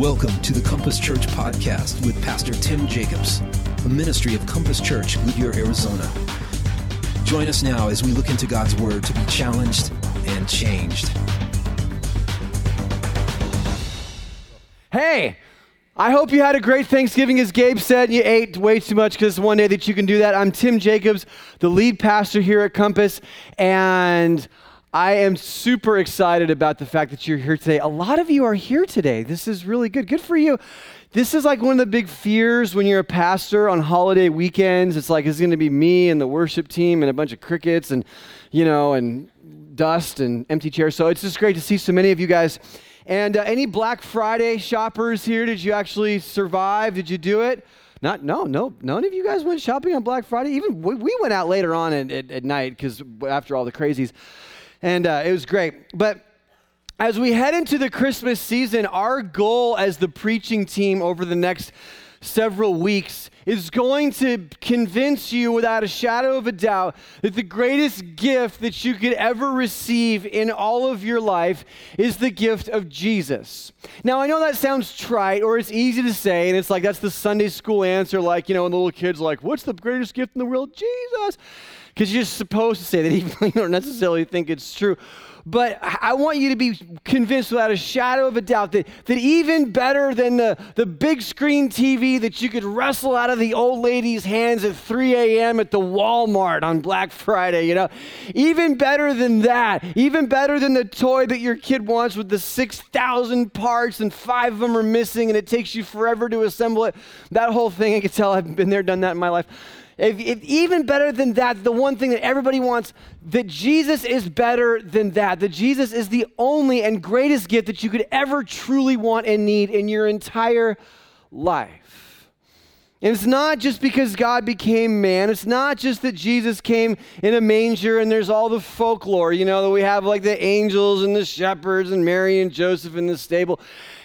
Welcome to the Compass Church podcast with Pastor Tim Jacobs, a ministry of Compass Church, Goodyear, Arizona. Join us now as we look into God's Word to be challenged and changed. Hey, I hope you had a great Thanksgiving, as Gabe said, and you ate way too much because one day that you can do that. I'm Tim Jacobs, the lead pastor here at Compass, and I am super excited about the fact that you're here today. A lot of you are here today. This is really good. Good for you. This is like one of the big fears when you're a pastor on holiday weekends. It's like it's going to be me and the worship team and a bunch of crickets and, you know, and dust and empty chairs. So it's just great to see so many of you guys. And uh, any Black Friday shoppers here? Did you actually survive? Did you do it? Not, no, no, none of you guys went shopping on Black Friday. Even we, we went out later on at, at, at night because after all the crazies and uh, it was great. But as we head into the Christmas season, our goal as the preaching team over the next several weeks is going to convince you without a shadow of a doubt that the greatest gift that you could ever receive in all of your life is the gift of Jesus. Now, I know that sounds trite or it's easy to say, and it's like that's the Sunday school answer, like, you know, when the little kids like, what's the greatest gift in the world? Jesus because you're supposed to say that even though you don't necessarily think it's true. But I want you to be convinced without a shadow of a doubt that, that even better than the, the big screen TV that you could wrestle out of the old lady's hands at 3 a.m. at the Walmart on Black Friday, you know, even better than that, even better than the toy that your kid wants with the 6,000 parts and five of them are missing and it takes you forever to assemble it. That whole thing, I can tell I've been there, done that in my life. If, if, even better than that, the one thing that everybody wants, that Jesus is better than that. That Jesus is the only and greatest gift that you could ever truly want and need in your entire life. And it's not just because God became man. It's not just that Jesus came in a manger and there's all the folklore, you know, that we have like the angels and the shepherds and Mary and Joseph in the stable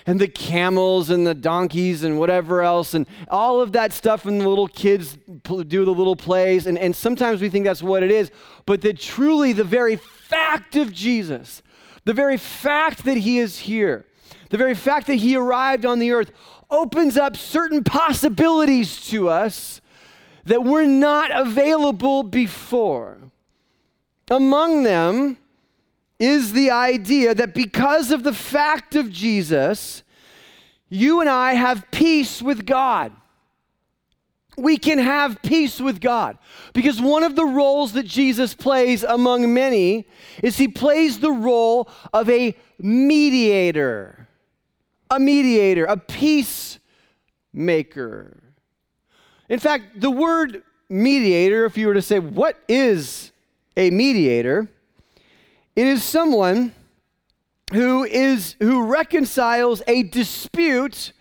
and the camels and the donkeys and whatever else and all of that stuff and the little kids do the little plays and, and sometimes we think that's what it is but that truly the very fact of jesus the very fact that he is here the very fact that he arrived on the earth opens up certain possibilities to us that were not available before among them is the idea that because of the fact of Jesus, you and I have peace with God. We can have peace with God. Because one of the roles that Jesus plays among many is he plays the role of a mediator, a mediator, a peacemaker. In fact, the word mediator, if you were to say, what is a mediator? It is someone who is who reconciles a dispute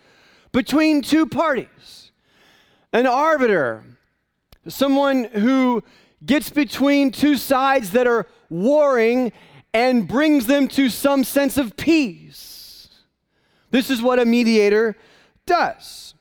between two parties. An arbiter, someone who gets between two sides that are warring and brings them to some sense of peace. This is what a mediator does.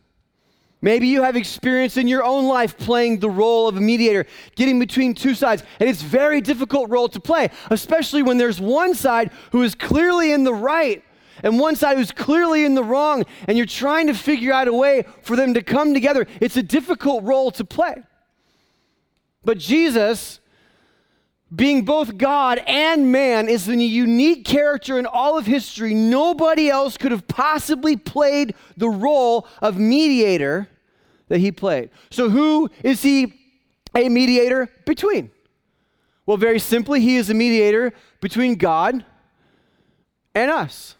Maybe you have experience in your own life playing the role of a mediator, getting between two sides. And it's a very difficult role to play, especially when there's one side who is clearly in the right and one side who's clearly in the wrong, and you're trying to figure out a way for them to come together. It's a difficult role to play. But Jesus, being both God and man, is a unique character in all of history. Nobody else could have possibly played the role of mediator that he played. So, who is he a mediator between? Well, very simply, he is a mediator between God and us.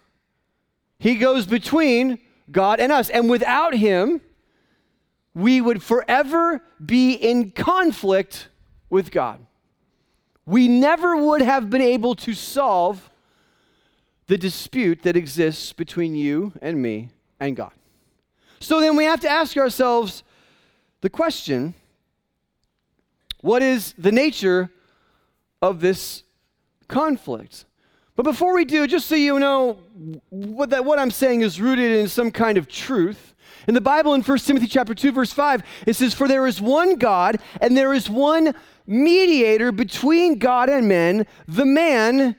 He goes between God and us. And without him, we would forever be in conflict with God. We never would have been able to solve the dispute that exists between you and me and God. So then we have to ask ourselves the question what is the nature of this conflict? But before we do, just so you know what, that, what I'm saying is rooted in some kind of truth. In the Bible, in 1 Timothy chapter 2, verse 5, it says, For there is one God, and there is one mediator between God and men, the man,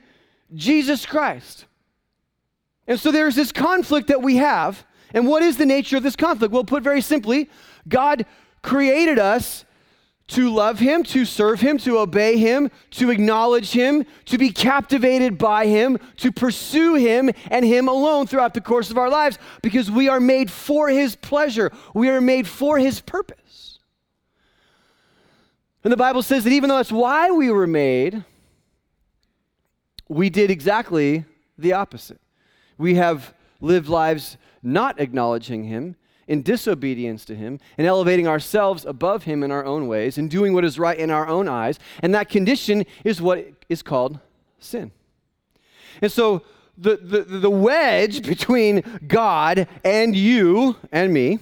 Jesus Christ. And so there's this conflict that we have And what is the nature of this conflict? Well, put very simply, God created us to love Him, to serve Him, to obey Him, to acknowledge Him, to be captivated by Him, to pursue Him and Him alone throughout the course of our lives because we are made for His pleasure. We are made for His purpose. And the Bible says that even though that's why we were made, we did exactly the opposite. We have lived lives not acknowledging Him in disobedience to Him and elevating ourselves above Him in our own ways and doing what is right in our own eyes. And that condition is what is called sin. And so the, the, the wedge between God and you and me,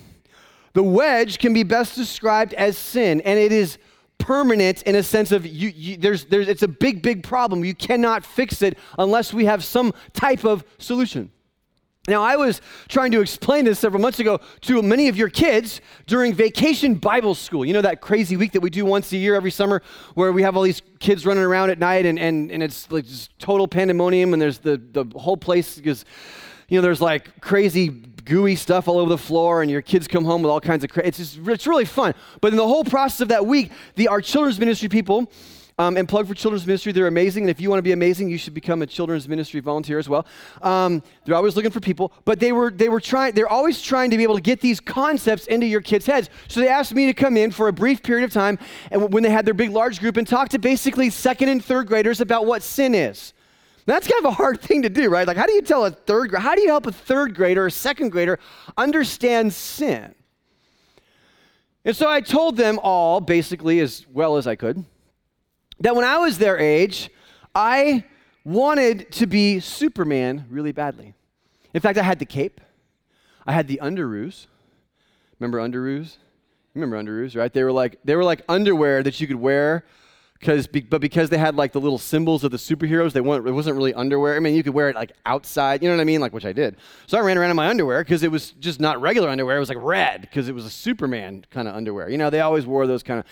the wedge can be best described as sin, and it is permanent in a sense of you, you, there's, there's, it's a big, big problem. You cannot fix it unless we have some type of solution. Now, I was trying to explain this several months ago to many of your kids during vacation Bible school. You know, that crazy week that we do once a year every summer where we have all these kids running around at night and, and, and it's like total pandemonium and there's the, the whole place because, you know, there's like crazy gooey stuff all over the floor and your kids come home with all kinds of, cra- it's just, it's really fun. But in the whole process of that week, the, our children's ministry people, um, and plug for children's ministry. They're amazing. And if you want to be amazing, you should become a children's ministry volunteer as well. Um, they're always looking for people. But they were, they were trying, they're always trying to be able to get these concepts into your kids' heads. So they asked me to come in for a brief period of time and when they had their big, large group and talk to basically second and third graders about what sin is. That's kind of a hard thing to do, right? Like, how do you tell a third grader, how do you help a third grader or a second grader understand sin? And so I told them all, basically, as well as I could, that when I was their age, I wanted to be Superman really badly. In fact, I had the cape, I had the underoos. Remember underoos? Remember underoos, right? They were like they were like underwear that you could wear because but because they had like the little symbols of the superheroes, they weren't it wasn't really underwear. I mean, you could wear it like outside, you know what I mean? Like which I did. So I ran around in my underwear because it was just not regular underwear. It was like red because it was a Superman kind of underwear. You know, they always wore those kind of.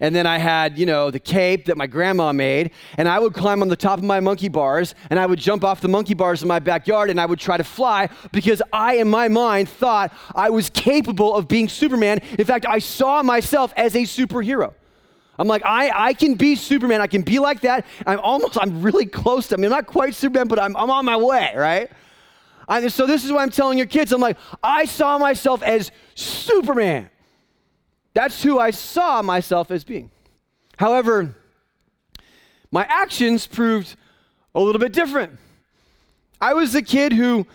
And then I had you know the cape that my grandma made, and I would climb on the top of my monkey bars, and I would jump off the monkey bars in my backyard, and I would try to fly because I, in my mind, thought I was capable of being Superman. In fact, I saw myself as a superhero. I'm like, I, I can be Superman. I can be like that. I'm almost, I'm really close to, I mean, I'm not quite Superman, but I'm, I'm on my way, right? I, so this is what I'm telling your kids. I'm like, I saw myself as Superman. That's who I saw myself as being. However, my actions proved a little bit different. I was the kid who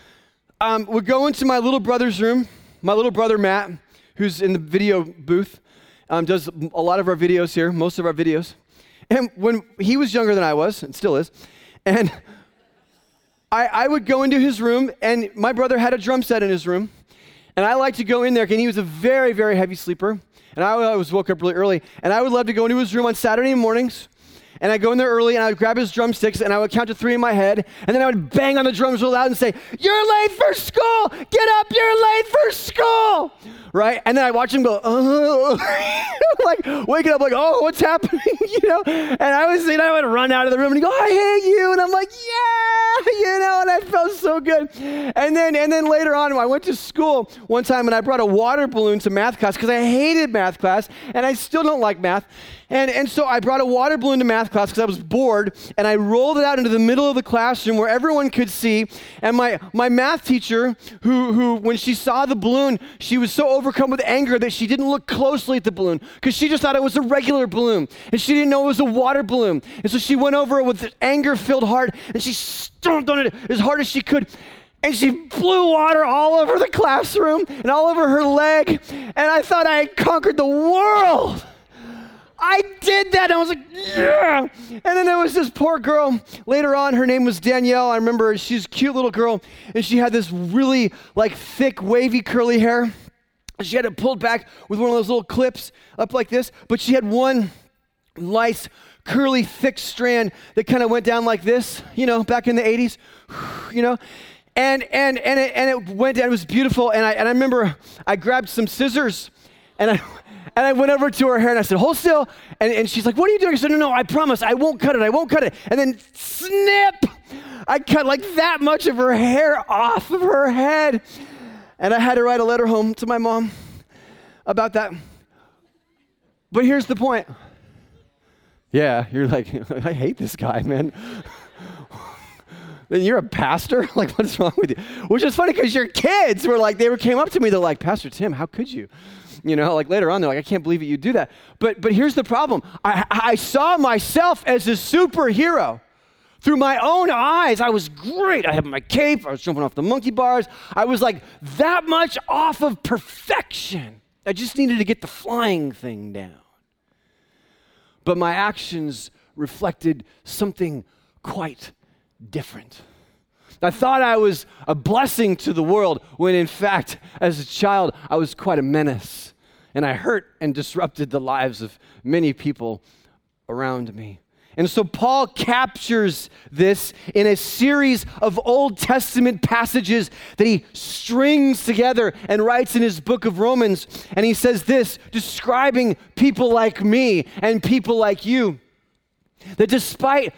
um, would go into my little brother's room, my little brother Matt, who's in the video booth, um, does a lot of our videos here, most of our videos. And when he was younger than I was, and still is, and I, I would go into his room, and my brother had a drum set in his room. And I like to go in there, and he was a very, very heavy sleeper. And I always woke up really early. And I would love to go into his room on Saturday mornings. And I'd go in there early, and I would grab his drumsticks, and I would count to three in my head. And then I would bang on the drums real loud and say, You're late for school! Get up, you're late for school! right? And then I watch him go, oh, like waking up, like, oh, what's happening? you know? And I was, know, I would run out of the room and go, I hate you. And I'm like, yeah, you know, and I felt so good. And then, and then later on, I went to school one time and I brought a water balloon to math class because I hated math class and I still don't like math. And, and so I brought a water balloon to math class because I was bored, and I rolled it out into the middle of the classroom where everyone could see. And my, my math teacher, who, who, when she saw the balloon, she was so overcome with anger that she didn't look closely at the balloon because she just thought it was a regular balloon. And she didn't know it was a water balloon. And so she went over it with anger filled heart, and she stomped on it as hard as she could and she blew water all over the classroom and all over her leg. And I thought I had conquered the world. I did that. And I was like, yeah. And then there was this poor girl later on. Her name was Danielle. I remember she's a cute little girl, and she had this really like thick, wavy, curly hair. She had it pulled back with one of those little clips up like this, but she had one nice, curly, thick strand that kind of went down like this, you know, back in the 80s, you know. And, and, and, it, and it went down, it was beautiful. And I, and I remember I grabbed some scissors and I, and I went over to her hair and I said, hold still. And, and she's like, what are you doing? I said, no, no, I promise I won't cut it. I won't cut it. And then snip, I cut like that much of her hair off of her head. And I had to write a letter home to my mom about that. But here's the point. Yeah, you're like, I hate this guy, man. then you're a pastor? Like, what's wrong with you? Which is funny because your kids were like, they came up to me, they're like, Pastor Tim, how could you? You know, like later on, they're like, I can't believe you do that. But but here's the problem. I, I saw myself as a superhero. Through my own eyes, I was great. I had my cape, I was jumping off the monkey bars. I was like that much off of perfection. I just needed to get the flying thing down. But my actions reflected something quite different. I thought I was a blessing to the world when, in fact, as a child, I was quite a menace. And I hurt and disrupted the lives of many people around me. And so Paul captures this in a series of Old Testament passages that he strings together and writes in his book of Romans. And he says this, describing people like me and people like you, that despite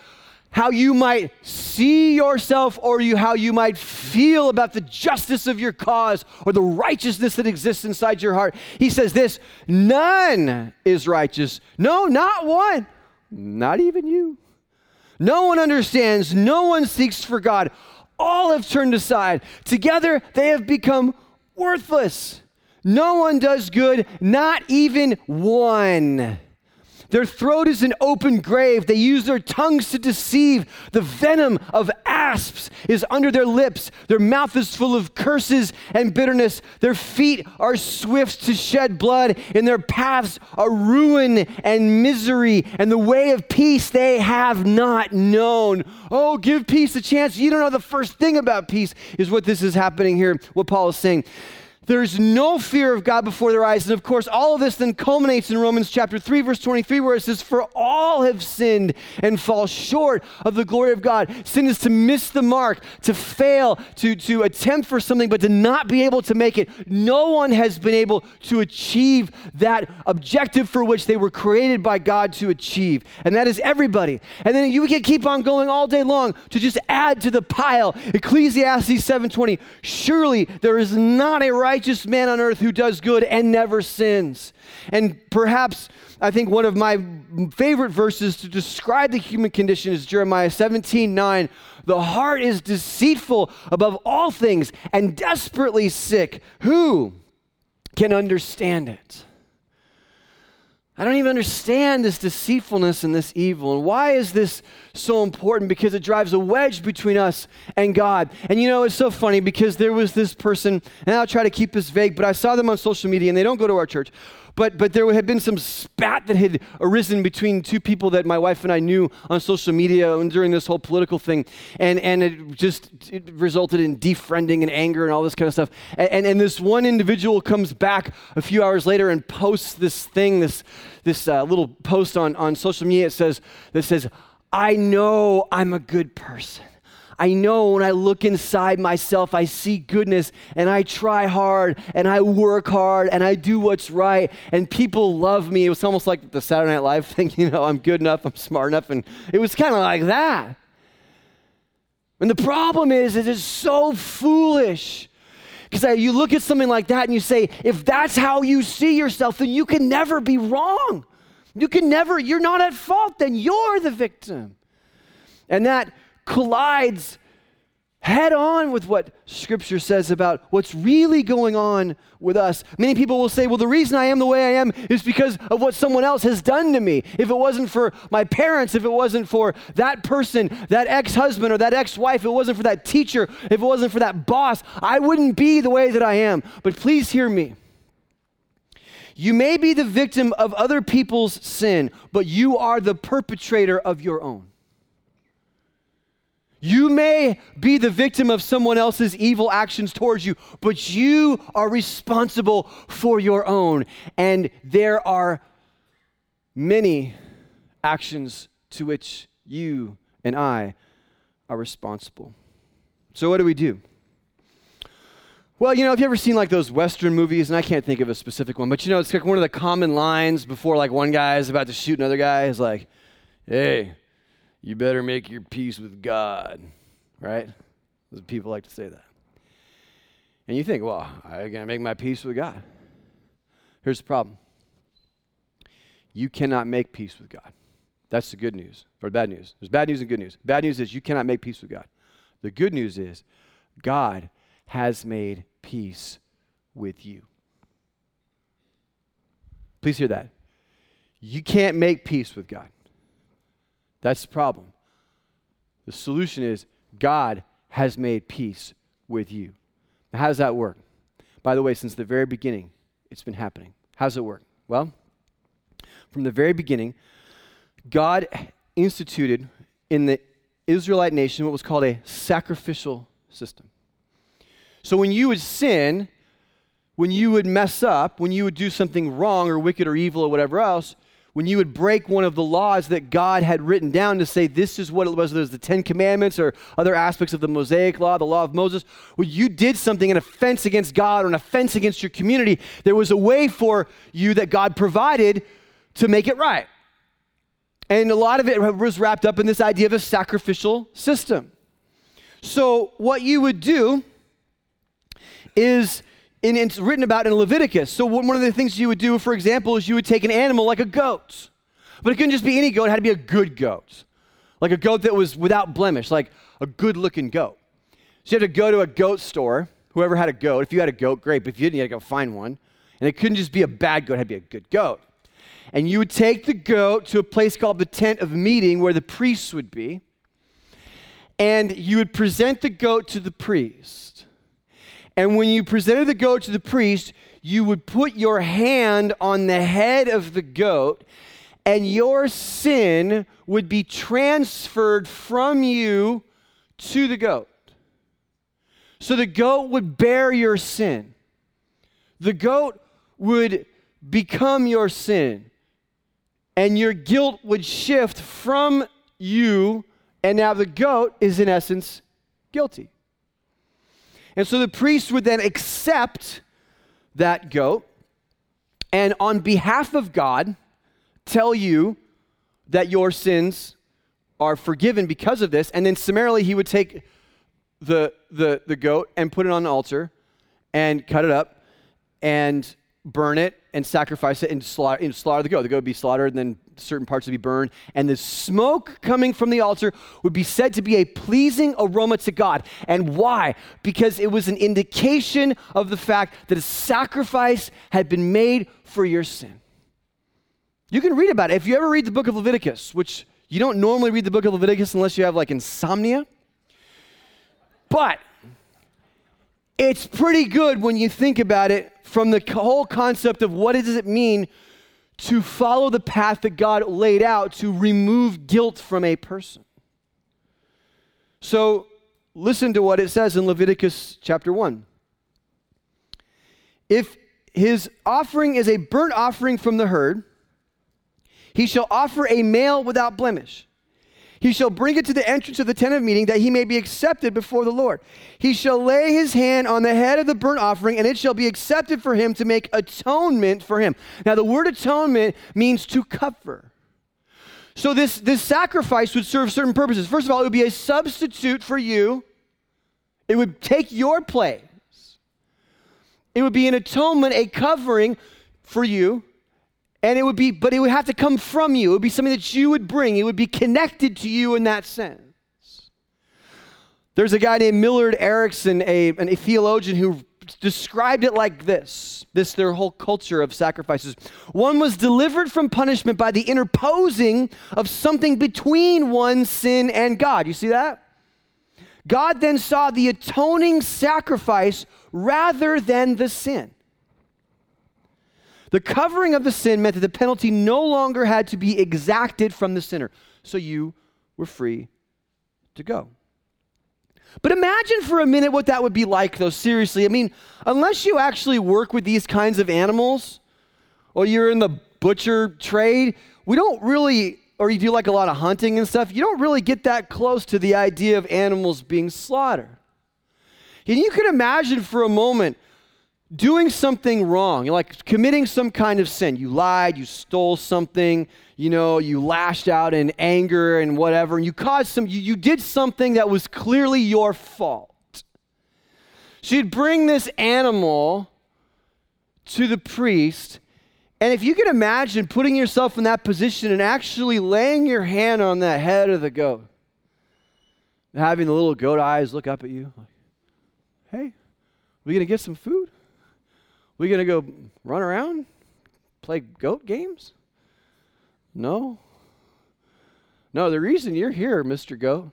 how you might see yourself or you, how you might feel about the justice of your cause or the righteousness that exists inside your heart. He says this none is righteous. No, not one. Not even you. No one understands. No one seeks for God. All have turned aside. Together they have become worthless. No one does good, not even one. Their throat is an open grave. They use their tongues to deceive. The venom of asps is under their lips. Their mouth is full of curses and bitterness. Their feet are swift to shed blood. In their paths are ruin and misery. And the way of peace they have not known. Oh, give peace a chance. You don't know the first thing about peace, is what this is happening here, what Paul is saying. There's no fear of God before their eyes. And of course, all of this then culminates in Romans chapter 3, verse 23, where it says, For all have sinned and fall short of the glory of God. Sin is to miss the mark, to fail, to, to attempt for something, but to not be able to make it. No one has been able to achieve that objective for which they were created by God to achieve. And that is everybody. And then you can keep on going all day long to just add to the pile. Ecclesiastes 7:20. Surely there is not a right righteous man on earth who does good and never sins. And perhaps I think one of my favorite verses to describe the human condition is Jeremiah 17 9. The heart is deceitful above all things and desperately sick. Who can understand it? I don't even understand this deceitfulness and this evil. And why is this so important? Because it drives a wedge between us and God. And you know, it's so funny because there was this person, and I'll try to keep this vague, but I saw them on social media, and they don't go to our church. But, but there had been some spat that had arisen between two people that my wife and I knew on social media and during this whole political thing. And, and it just it resulted in defriending and anger and all this kind of stuff. And, and, and, this one individual comes back a few hours later and posts this thing, this, this uh, little post on, on social media. It says, that says, I know I'm a good person. I know when I look inside myself, I see goodness and I try hard and I work hard and I do what's right and people love me. It was almost like the Saturday Night Live thing, you know, I'm good enough, I'm smart enough. And it was kind of like that. And the problem is, it is so foolish. Because you look at something like that and you say, if that's how you see yourself, then you can never be wrong. You can never, you're not at fault, then you're the victim. And that collides head on with what Scripture says about what's really going on with us. Many people will say, well, the reason I am the way I am is because of what someone else has done to me. If it wasn't for my parents, if it wasn't for that person, that ex husband or that ex wife, if it wasn't for that teacher, if it wasn't for that boss, I wouldn't be the way that I am. But please hear me. You may be the victim of other people's sin, but you are the perpetrator of your own. You may be the victim of someone else's evil actions towards you, but you are responsible for your own. And there are many actions to which you and I are responsible. So, what do we do? Well, you know, have you ever seen like those Western movies? And I can't think of a specific one, but you know, it's like one of the common lines before like one guy is about to shoot another guy is like, hey, you better make your peace with God, right? People like to say that. And you think, well, I gotta make my peace with God. Here's the problem you cannot make peace with God. That's the good news or bad news. There's bad news and good news. Bad news is you cannot make peace with God. The good news is God has made peace with you. Please hear that. You can't make peace with God. That's the problem. The solution is God has made peace with you. Now, how does that work? By the way, since the very beginning, it's been happening. How does it work? Well, from the very beginning, God instituted in the Israelite nation what was called a sacrificial system. So when you would sin, when you would mess up, when you would do something wrong or wicked or evil or whatever else, when you would break one of the laws that God had written down to say this is what it was, there's the Ten Commandments or other aspects of the Mosaic Law, the Law of Moses, when you did something, an offense against God or an offense against your community, there was a way for you that God provided to make it right. And a lot of it was wrapped up in this idea of a sacrificial system. So, what you would do is, and it's written about in Leviticus. So, one of the things you would do, for example, is you would take an animal like a goat. But it couldn't just be any goat, it had to be a good goat. Like a goat that was without blemish, like a good looking goat. So, you had to go to a goat store, whoever had a goat. If you had a goat, great. But if you didn't, you had to go find one. And it couldn't just be a bad goat, it had to be a good goat and you would take the goat to a place called the tent of meeting where the priests would be, and you would present the goat to the priest. And when you presented the goat to the priest, you would put your hand on the head of the goat, and your sin would be transferred from you to the goat. So the goat would bear your sin. The goat would become your sin and your guilt would shift from you, and now the goat is in essence guilty. And so the priest would then accept that goat and on behalf of God tell you that your sins are forgiven because of this. And then summarily, he would take the, the, the goat and put it on the altar and cut it up and burn it and sacrifice it and slaughter, and slaughter the goat. The goat would be slaughtered, and then certain parts would be burned. And the smoke coming from the altar would be said to be a pleasing aroma to God. And why? Because it was an indication of the fact that a sacrifice had been made for your sin. You can read about it. If you ever read the book of Leviticus, which you don't normally read the book of Leviticus unless you have like insomnia, but it's pretty good when you think about it from the whole concept of what does it mean to follow the path that God laid out to remove guilt from a person. So listen to what it says in Leviticus chapter 1. If his offering is a burnt offering from the herd, he shall offer a male without blemish. He shall bring it to the entrance of the tent of meeting that he may be accepted before the Lord. He shall lay his hand on the head of the burnt offering, and it shall be accepted for him to make atonement for him. Now, the word atonement means to cover. So, this, this sacrifice would serve certain purposes. First of all, it would be a substitute for you, it would take your place. It would be an atonement, a covering for you and it would be, but it would have to come from you. It would be something that you would bring. It would be connected to you in that sense. There's a guy named Millard Erickson, a, a theologian, who described it like this this their whole culture of sacrifices one was delivered from punishment by the interposing of something between one's sin and god you see that god then saw the atoning sacrifice rather than the sin the covering of the sin meant that the penalty no longer had to be exacted from the sinner. So you were free to go. But imagine for a minute what that would be like, though, seriously. I mean, unless you actually work with these kinds of animals, or you're in the butcher trade, we don't really, or you do like a lot of hunting and stuff, you don't really get that close to the idea of animals being slaughtered. And you can imagine for a moment doing something wrong, like committing some kind of sin. You lied, you stole something, you know, you lashed out in anger and whatever, and you caused some, you, you did something that was clearly your fault. You'd bring this animal to the priest. And if you can imagine putting yourself in that position and actually laying your hand on the head of the goat, having the little goat eyes look up at you, like, hey, we gonna get some food? We gonna go run around, play goat games? No. No, the reason you're here, Mr. Goat,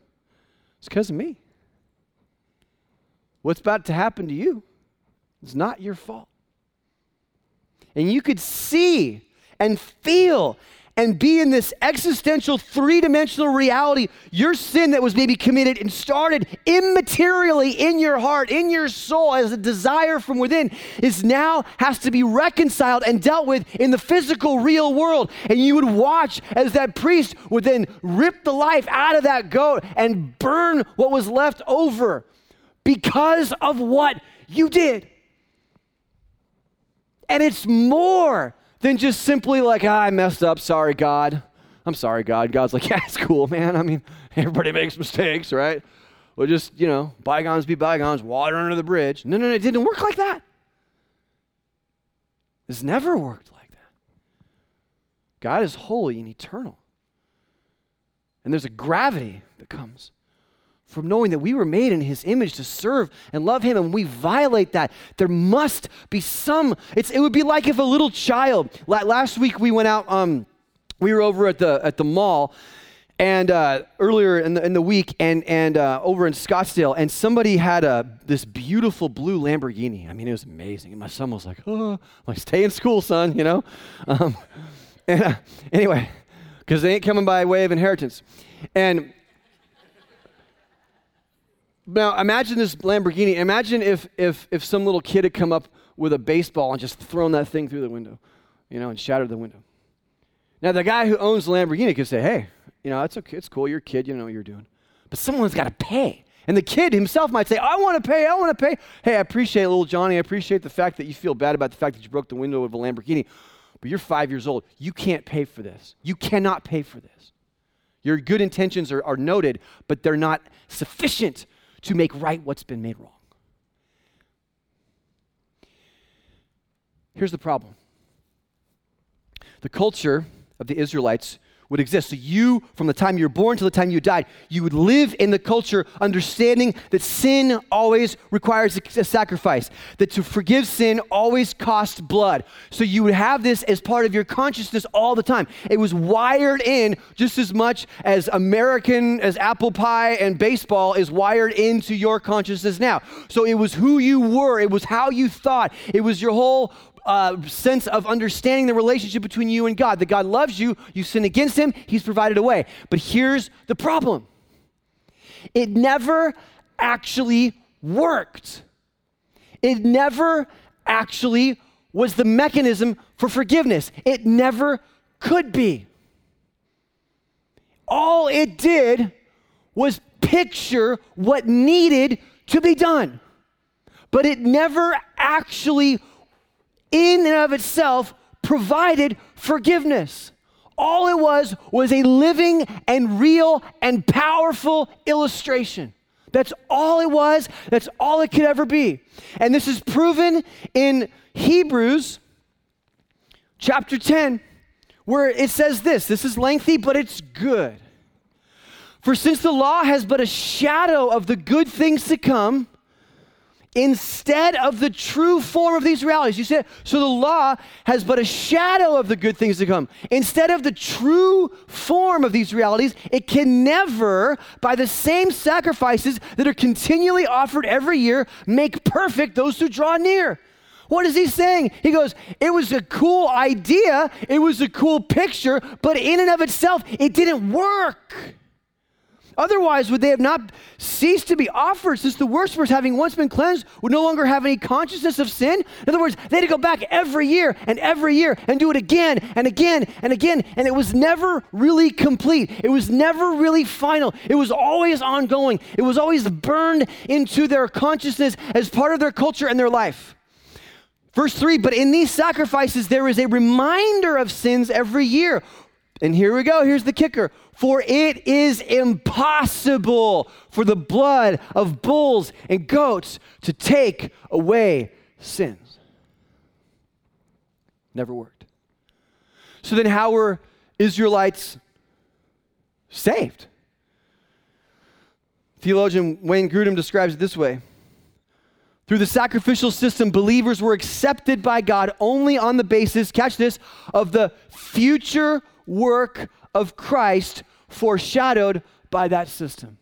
is because of me. What's about to happen to you is not your fault. And you could see and feel and be in this existential three dimensional reality. Your sin that was maybe committed and started immaterially in your heart, in your soul, as a desire from within, is now has to be reconciled and dealt with in the physical, real world. And you would watch as that priest would then rip the life out of that goat and burn what was left over because of what you did. And it's more than just simply like, ah, I messed up, sorry, God. I'm sorry, God. God's like, yeah, it's cool, man. I mean, everybody makes mistakes, right? Well, just, you know, bygones be bygones, water under the bridge. No, no, no, it didn't work like that. It's never worked like that. God is holy and eternal. And there's a gravity that comes from knowing that we were made in his image to serve and love him and we violate that there must be some it would be like if a little child last week we went out um, we were over at the at the mall and uh, earlier in the, in the week and, and uh, over in scottsdale and somebody had a, this beautiful blue lamborghini. I mean it was amazing. And my son was like oh like stay in school son you know? Um, and, uh, anyway because they ain't coming by way of inheritance. And now imagine this Lamborghini. Imagine if if if some little kid had come up with a baseball and just thrown that thing through the window, you know, and shattered the window. Now the guy who owns the Lamborghini could say, "Hey, you know, it's okay, it's cool. You're a kid. You know what you're doing." But someone's got to pay. And the kid himself might say, I want to pay, I want to pay. Hey, I appreciate it, little Johnny. I appreciate the fact that you feel bad about the fact that you broke the window of a Lamborghini. But you're five years old. You can't pay for this. You cannot pay for this. Your good intentions are, are noted, but they're not sufficient to make right what's been made wrong. Here's the problem the culture of the Israelites would exist. So you, from the time you were born to the time you died, you would live in the culture understanding that sin always requires a sacrifice, that to forgive sin always costs blood. So you would have this as part of your consciousness all the time. It was wired in just as much as American, as apple pie and baseball is wired into your consciousness now. So it was who you were, it was how you thought, it was your whole uh, sense of understanding the relationship between you and God. That God loves you, you sin against Him, He's provided a way. But here's the problem it never actually worked. It never actually was the mechanism for forgiveness. It never could be. All it did was picture what needed to be done, but it never actually in and of itself provided forgiveness. All it was was a living and real and powerful illustration. That's all it was. That's all it could ever be. And this is proven in Hebrews chapter 10, where it says this this is lengthy, but it's good. For since the law has but a shadow of the good things to come, instead of the true form of these realities. You said, so the law has but a shadow of the good things to come. Instead of the true form of these realities, it can never, by the same sacrifices that are continually offered every year, make perfect those who draw near. What is he saying? He goes, It was a cool idea, it was a cool picture, but in and of itself, it didn't work. Otherwise, would they have not ceased to be offered, since the worshippers, having once been cleansed, would no longer have any consciousness of sin? In other words, they had to go back every year and every year and do it again and again and again, and it was never really complete. It was never really final. It was always ongoing. It was always burned into their consciousness as part of their culture and their life. Verse 3 But in these sacrifices, there is a reminder of sins every year And here we go. Here's the kicker. For it is impossible for the blood of bulls and goats to take away sins. Never worked. So then, how were Israelites saved? Theologian Wayne Grudem describes it this way through the sacrificial system, believers were accepted by God only on the basis, catch this, of the future work of Christ foreshadowed by that system.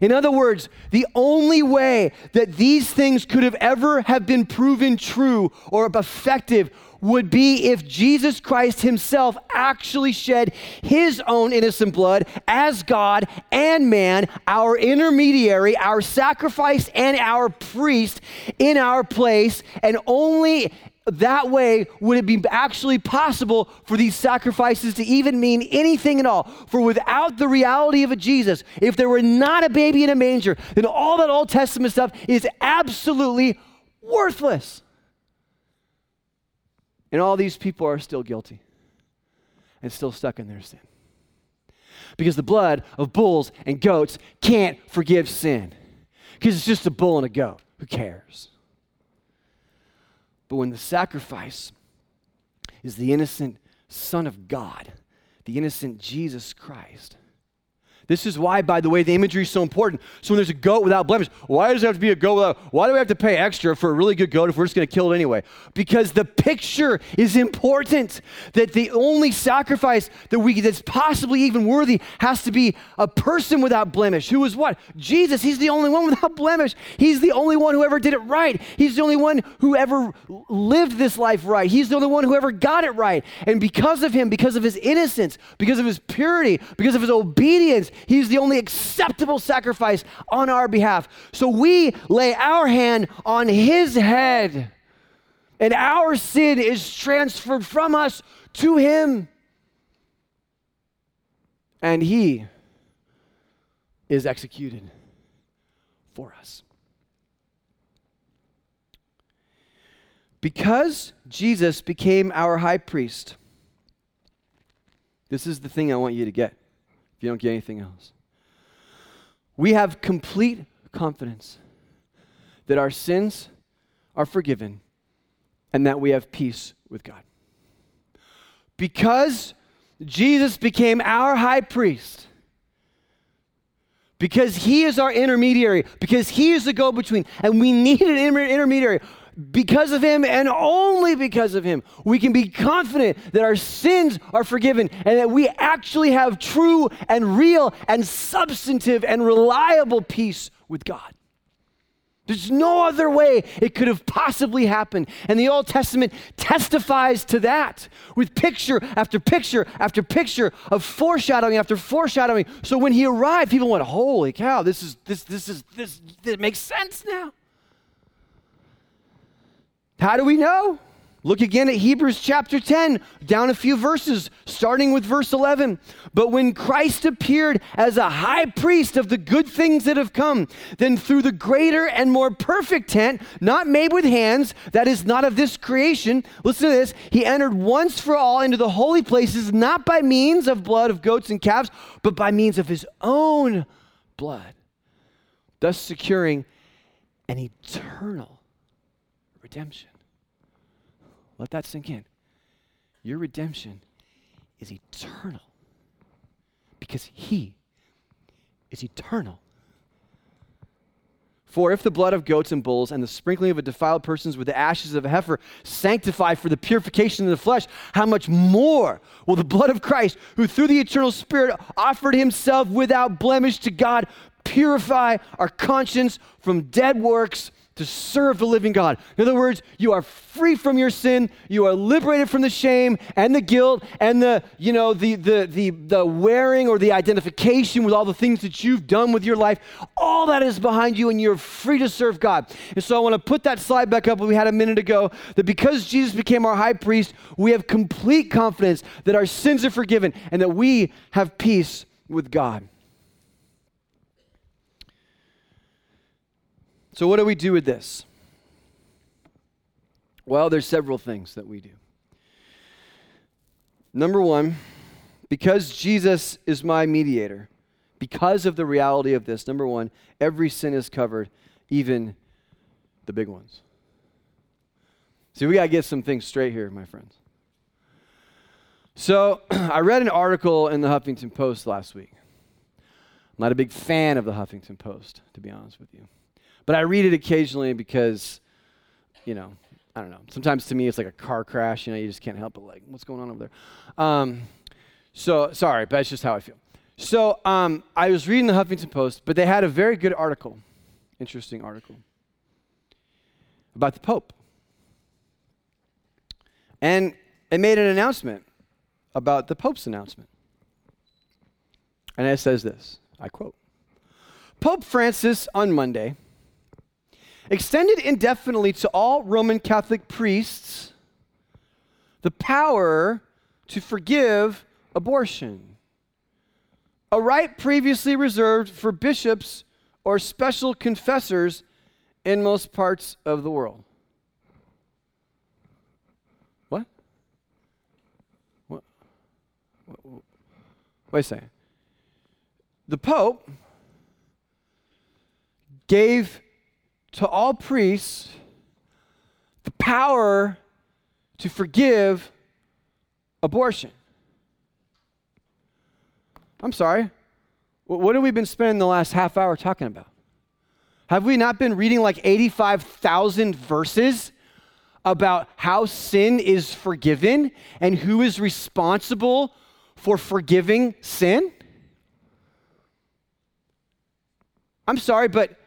In other words, the only way that these things could have ever have been proven true or effective would be if Jesus Christ himself actually shed his own innocent blood as God and man, our intermediary, our sacrifice, and our priest in our place. And only that way would it be actually possible for these sacrifices to even mean anything at all. For without the reality of a Jesus, if there were not a baby in a manger, then all that Old Testament stuff is absolutely worthless. And all these people are still guilty and still stuck in their sin. Because the blood of bulls and goats can't forgive sin. Because it's just a bull and a goat. Who cares? But when the sacrifice is the innocent Son of God, the innocent Jesus Christ, this is why, by the way, the imagery is so important. So when there's a goat without blemish, why does it have to be a goat without? Why do we have to pay extra for a really good goat if we're just going to kill it anyway? Because the picture is important. That the only sacrifice that we that's possibly even worthy has to be a person without blemish. Who is what? Jesus. He's the only one without blemish. He's the only one who ever did it right. He's the only one who ever lived this life right. He's the only one who ever got it right. And because of him, because of his innocence, because of his purity, because of his obedience, He's the only acceptable sacrifice on our behalf. So we lay our hand on His head, and our sin is transferred from us to Him. And He is executed for us. Because Jesus became our high priest, this is the thing I want you to get you don't get anything else. We have complete confidence that our sins are forgiven and that we have peace with God. Because Jesus became our high priest, because he is our intermediary, because he is the go between, and we need an intermediary because of him and only because of him, we can be confident that our sins are forgiven and that we actually have true and real and substantive and reliable peace with God. There's no other way it could have possibly happened. And the Old Testament testifies to that with picture after picture after picture of foreshadowing after foreshadowing. So when he arrived, people went, Holy cow, this is this this is this, this makes sense now. How do we know? Look again at Hebrews chapter 10, down a few verses, starting with verse 11. But when Christ appeared as a high priest of the good things that have come, then through the greater and more perfect tent, not made with hands, that is not of this creation, listen to this, he entered once for all into the holy places, not by means of blood of goats and calves, but by means of his own blood, thus securing an eternal redemption. Let that sink in. Your redemption is eternal because He is eternal. For if the blood of goats and bulls and the sprinkling of a defiled persons with the ashes of a heifer sanctify for the purification of the flesh, how much more will the blood of Christ, who through the eternal Spirit offered himself without blemish to God, purify our conscience from dead works to serve the living God. In other words, you are free from your sin, you are liberated from the shame and the guilt and the, you know, the the the the wearing or the identification with all the things that you've done with your life. All that is behind you and you're free to serve God. And so I want to put that slide back up we had a minute ago that because Jesus became our high priest, we have complete confidence that our sins are forgiven and that we have peace with God. So, what do we do with this? Well, there's several things that we do. Number one, Because Jesus is my mediator, because of the reality of this, number one, every sin is covered, even the big ones. See, we got to get some things straight here, my friends. So, I read an article in the Huffington Post last week. I'm not a big fan of the Huffington Post, to be honest with you. But I read it occasionally because, you know, I don't know. Sometimes to me it's like a car crash. You know, you just can't help it. Like, what's going on over there? Um, so sorry, but that's just how I feel. So um, I was reading the Huffington Post, but they had a very good article, interesting article about the Pope, and it made an announcement about the Pope's announcement, and it says this. I quote Pope Francis on Monday extended indefinitely to all Roman Catholic priests the power to forgive abortion, a right previously reserved for bishops or special confessors in most parts of the world. What? What? Wait a second. The Pope gave to all priests the power to forgive abortion. I'm sorry. What have we been spending the last half hour talking about? Have we not been reading like 85,000 verses about how sin is forgiven and who is responsible for forgiving sin? I'm sorry, but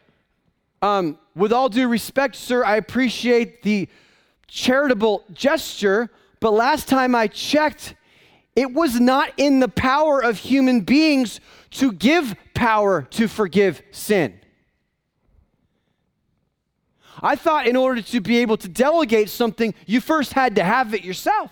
um, with all due respect, sir, I appreciate the charitable gesture, but last time I checked, it was not in the power of human beings to give power to forgive sin. I thought in order to be able to delegate something, you first had to have it yourself.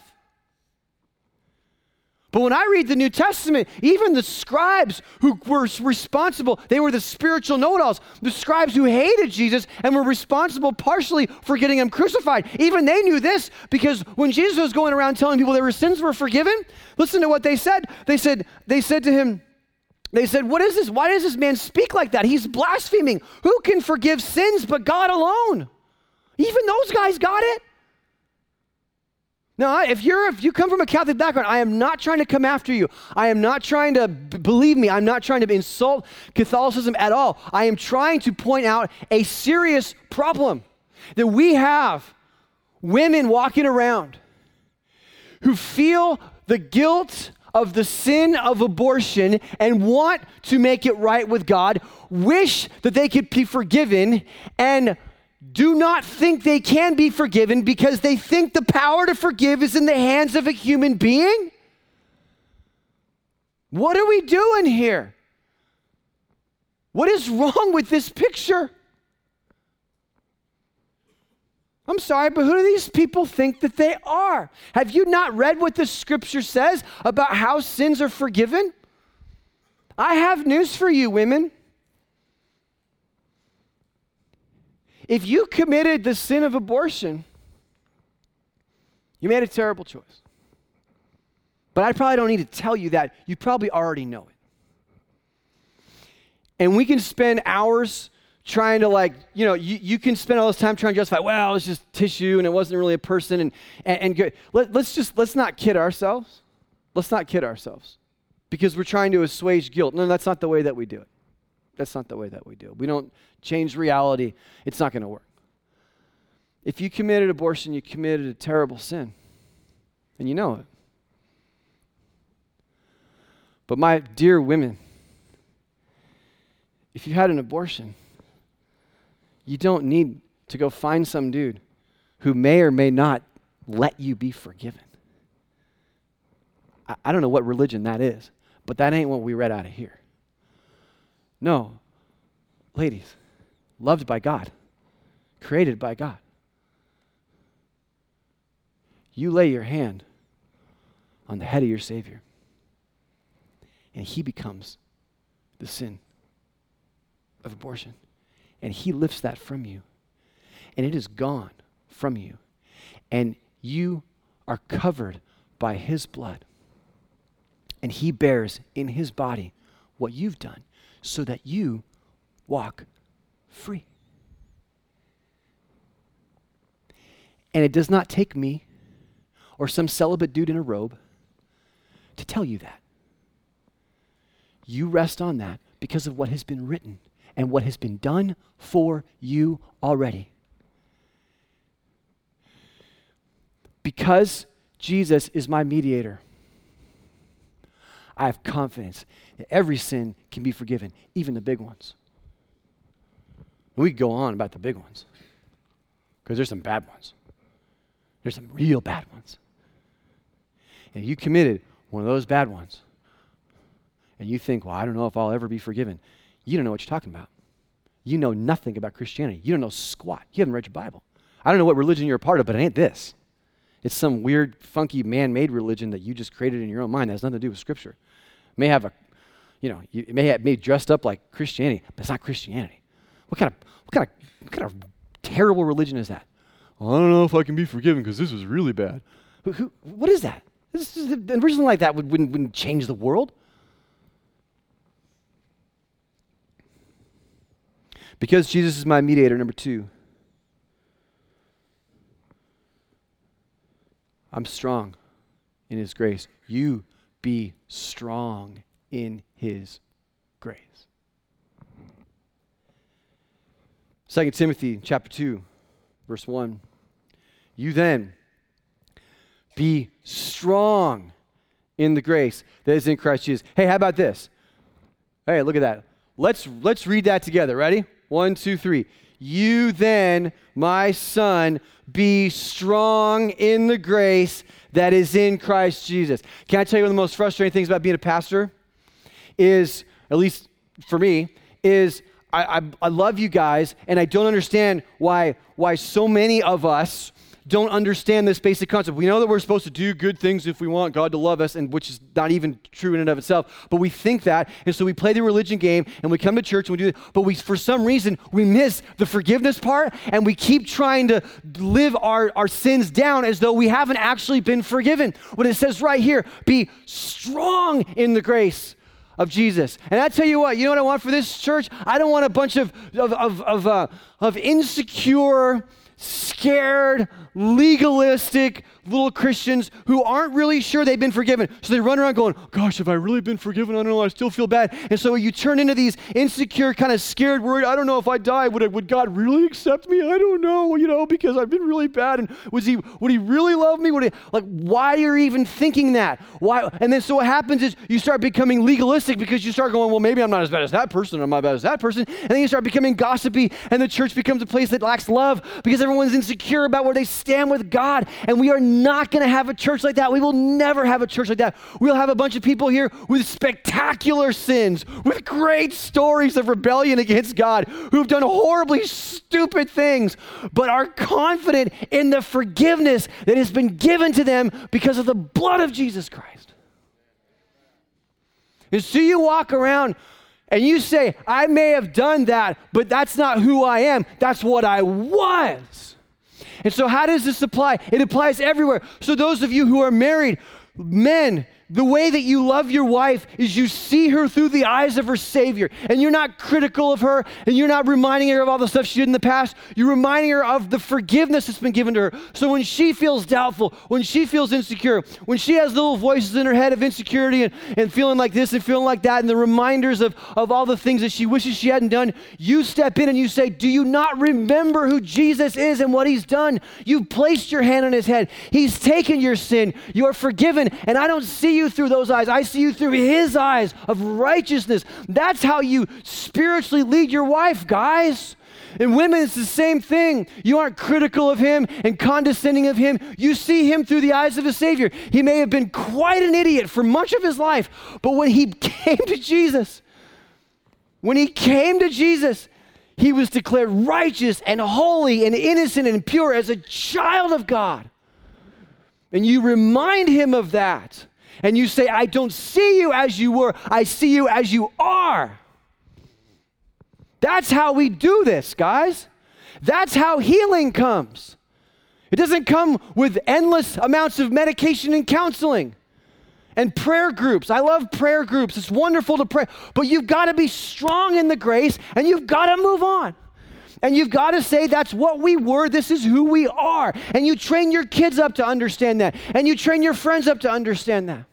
But when I read the New Testament, even the scribes who were responsible, they were the spiritual know it alls, the scribes who hated Jesus and were responsible partially for getting him crucified. Even they knew this because when Jesus was going around telling people their sins were forgiven, listen to what they said. They said, they said to him, they said, What is this? Why does this man speak like that? He's blaspheming. Who can forgive sins but God alone? Even those guys got it. No, if you're if you come from a Catholic background, I am not trying to come after you. I am not trying to believe me. I'm not trying to insult Catholicism at all. I am trying to point out a serious problem that we have women walking around who feel the guilt of the sin of abortion and want to make it right with God, wish that they could be forgiven and do not think they can be forgiven because they think the power to forgive is in the hands of a human being? What are we doing here? What is wrong with this picture? I'm sorry, but who do these people think that they are? Have you not read what the scripture says about how sins are forgiven? I have news for you, women. If you committed the sin of abortion, you made a terrible choice. But I probably don't need to tell you that. You probably already know it. And we can spend hours trying to like, you know, you, you can spend all this time trying to justify, well, it's just tissue and it wasn't really a person and and, and good. Let, let's just let's not kid ourselves. Let's not kid ourselves. Because we're trying to assuage guilt. No, that's not the way that we do it. That's not the way that we do. We don't change reality. It's not going to work. If you committed abortion, you committed a terrible sin. And you know it. But my dear women, if you had an abortion, you don't need to go find some dude who may or may not let you be forgiven. I, I don't know what religion that is, but that ain't what we read out of here. No. Ladies, loved by God, created by God. You lay your hand on the head of your Savior, and He becomes the sin of abortion. And He lifts that from you, and it is gone from you. And you are covered by His blood. and he bears in his body what you've done so that you walk free. And it does not take me or some celibate dude in a robe to tell you that. You rest on that because of what has been written and what has been done for you already. Because Jesus is my mediator, I have confidence that every sin can be forgiven, even the big ones. We could go on about the big ones because there's some bad ones. There's some real bad ones. And you committed one of those bad ones, and you think, well, I don't know if I'll ever be forgiven. You don't know what you're talking about. You know nothing about Christianity. You don't know squat. You haven't read your Bible. I don't know what religion you're a part of, but it ain't this. It's some weird, funky, man made religion that you just created in your own mind that has nothing to do with Scripture. It may have a, you know, it may have may dressed up like Christianity, but it's not Christianity. What kind of, what kind of, what kind of terrible religion is that? Well, I don't know if I can be forgiven because this was really bad. Who, who, what is that? This is, a religion like that would, wouldn't, wouldn't change the world. Because Jesus is my mediator, number two, I'm strong in his grace. You be strong in his grace. 2 Timothy chapter 2 verse 1. You then be strong in the grace that is in Christ Jesus. Hey, how about this? Hey, look at that. Let's let's read that together. Ready? One, two, three. You then, my son, be strong in the grace that is in Christ Jesus. Can I tell you one of the most frustrating things about being a pastor? Is, at least for me, is I, I, I love you guys, and I don't understand why, why so many of us don't understand this basic concept. We know that we're supposed to do good things if we want God to love us, and which is not even true in and of itself. But we think that, and so we play the religion game, and we come to church and we do it. But we, for some reason, we miss the forgiveness part, and we keep trying to live our, our sins down as though we haven't actually been forgiven. When it says right here, be strong in the grace of Jesus. And I tell you what, you know what I want for this church? I don't want a bunch of, of, of, of, uh, of insecure, scared, legalistic little Christians who aren't really sure they've been forgiven. So they run around going, Gosh, have I really been forgiven? I don't know. I still feel bad. And so you turn into these insecure, kind of scared, worried. I don't know if I die. Would, I, would God really accept me? I don't know, you know, because I've been really bad. And was he, would he really love me? Would he, like, why are you even thinking that? Why? And then so what happens is you start becoming legalistic because you start going, Well, maybe I'm not as bad as that person. I'm not as bad as that person. And then you start becoming gossipy, and the church becomes a place that lacks love because everyone's insecure about where they stand with God. And we are not going to have a church like that. We will never have a church like that. We'll have a bunch of people here with spectacular sins, with great stories of rebellion against God, who've done horribly stupid things, but are confident in the forgiveness that has been given to them because of the blood of Jesus Christ. And so you walk around and you say, I may have done that, but that's not who I am. That's what I was. And so, how does this apply? It applies everywhere. So, those of you who are married, men, the way that you love your wife is you see her through the eyes of her Savior. And you're not critical of her and you're not reminding her of all the stuff she did in the past. You're reminding her of the forgiveness that's been given to her. So when she feels doubtful, when she feels insecure, when she has little voices in her head of insecurity and, and feeling like this and feeling like that, and the reminders of, of all the things that she wishes she hadn't done, you step in and you say, Do you not remember who Jesus is and what he's done? You've placed your hand on his head. He's taken your sin. You're forgiven. And I don't see you you through those eyes. I see you through his eyes of righteousness. That's how you spiritually lead your wife, guys. And women, it's the same thing. You aren't critical of him and condescending of him. You see him through the eyes of a Savior. He may have been quite an idiot for much of his life, but when he came to Jesus, when he came to Jesus, he was declared righteous and holy and innocent and pure as a child of God. And you remind him of that and you say, I don't see you as you were, I see you as you are. That's how we do this, guys. That's how healing comes. It doesn't come with endless amounts of medication and counseling. and prayer groups. I love prayer groups. It's wonderful to pray, but you've got to be strong in the grace and you've got to move on. And you've got to say, that's what we were. This is who we are. And you train your kids up to understand that. And you train your friends up to understand that.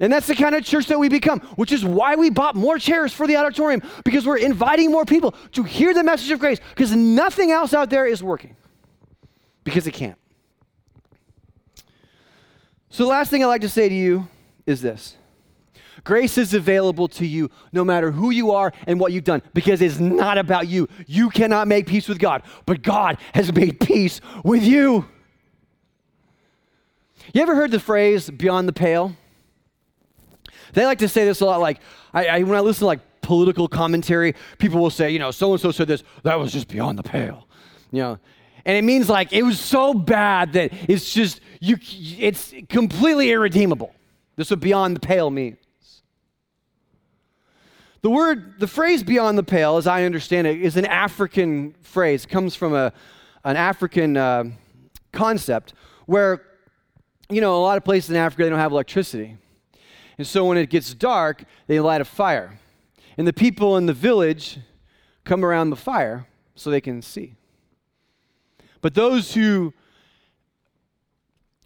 And that's the kind of church that we become, which is why we bought more chairs for the auditorium, because we're inviting more people to hear the message of grace, because nothing else out there is working, because it can't. So, the last thing I'd like to say to you is this grace is available to you no matter who you are and what you've done, because it's not about you. You cannot make peace with God, but God has made peace with you. You ever heard the phrase beyond the pale? They like to say this a lot. Like, I, I, when I listen to like political commentary, people will say, you know, so and so said this. That was just beyond the pale. You know, and it means like it was so bad that it's just you. It's completely irredeemable. This what beyond the pale means. The word, the phrase beyond the pale, as I understand it, is an African phrase. It comes from a, an African uh, concept where, you know, a lot of places in Africa, they don't have electricity. And so when it gets dark, they light a fire. And the people in the village come around the fire so they can see. But those who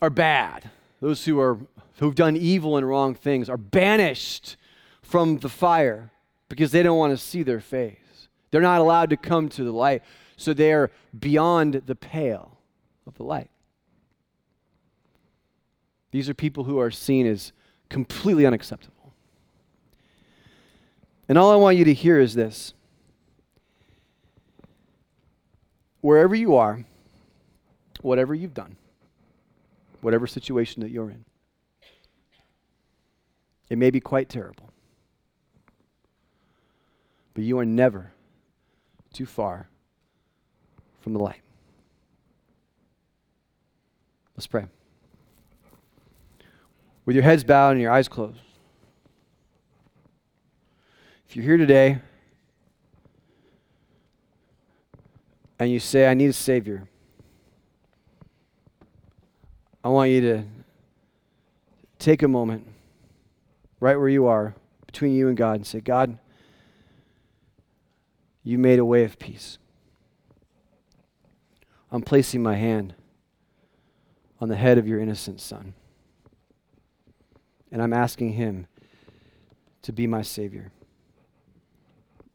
are bad, those who are who've done evil and wrong things are banished from the fire because they don't want to see their face. They're not allowed to come to the light, so they're beyond the pale of the light. These are people who are seen as completely unacceptable. And all I want you to hear is this wherever you are, whatever you've done, whatever situation that you're in, it may be quite terrible, but you are never too far from the light. Let's pray with your heads bowed and your eyes closed. If you're here today and you say, I need a Savior, I want you to take a moment right where you are between you and God and say, God, you made a way of peace. I'm placing my hand on the head of your innocent son. And I'm asking Him to be my Savior.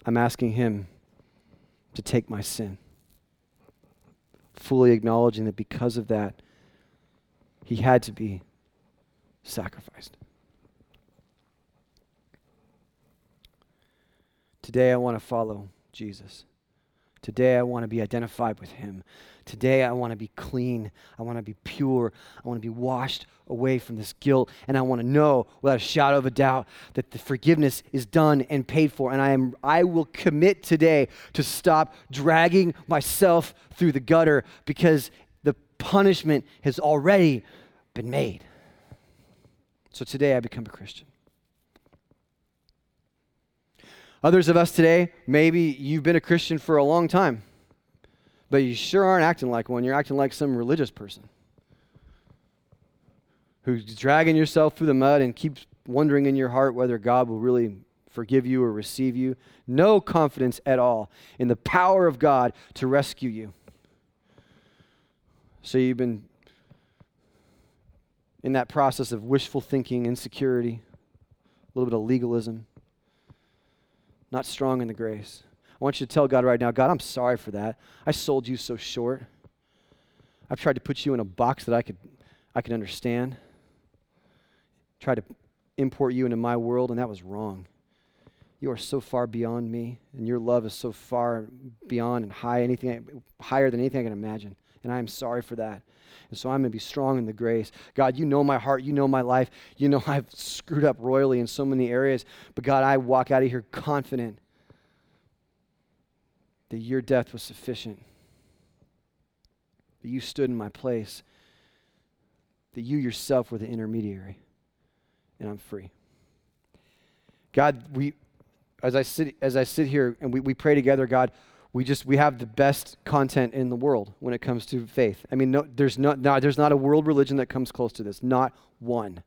I'm asking Him to take my sin, fully acknowledging that because of that, He had to be sacrificed. Today, I want to follow Jesus. Today, I want to be identified with Him. Today, I want to be clean. I want to be pure. I want to be washed away from this guilt. And I want to know without a shadow of a doubt that the forgiveness is done and paid for. And I, am, I will commit today to stop dragging myself through the gutter because the punishment has already been made. So today, I become a Christian. Others of us today, maybe you've been a Christian for a long time but you sure aren't acting like one. You're acting like some religious person who's dragging yourself through the mud and keeps wondering in your heart whether God will really forgive you or receive you. No confidence at all in the power of God to rescue you. So you've been in that process of wishful thinking, insecurity, a little bit of legalism, not strong in the grace. I want you to tell God right now, God, I'm sorry for that. I sold you so short. I've tried to put you in a box that I could, I could understand. Tried to import you into my world, and that was wrong. You are so far beyond me, and your love is so far beyond and high, anything higher than anything I can imagine. And I am sorry for that. And so I'm going to be strong in the grace. God, you know my heart. You know my life. You know I've screwed up royally in so many areas. But God, I walk out of here confident that your death was sufficient, that you stood in my place, that you yourself were the intermediary, and I'm free. God, we, as I sit, as I sit here and we, we pray together, God, we just we have the best content in the world when it comes to faith. I mean, no, there's not, no, there's not a world religion that comes close to this. Not one.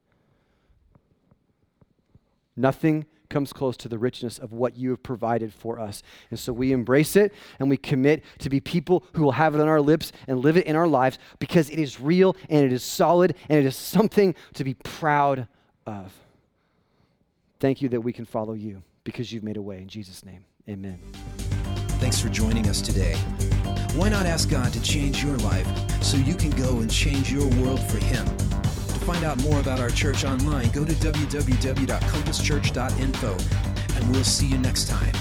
Nothing comes close to the richness of what you have provided for us. And so we embrace it and we commit to be people who will have it on our lips and live it in our lives because it is real and it is solid and it is something to be proud of. Thank you that we can follow you because you've made a way. In Jesus' name, amen. Thanks for joining us today. Why not ask God to change your life so you can go and change your world for Him? To find out more about our church online, go to www.compasschurch.info, and we'll see you next time.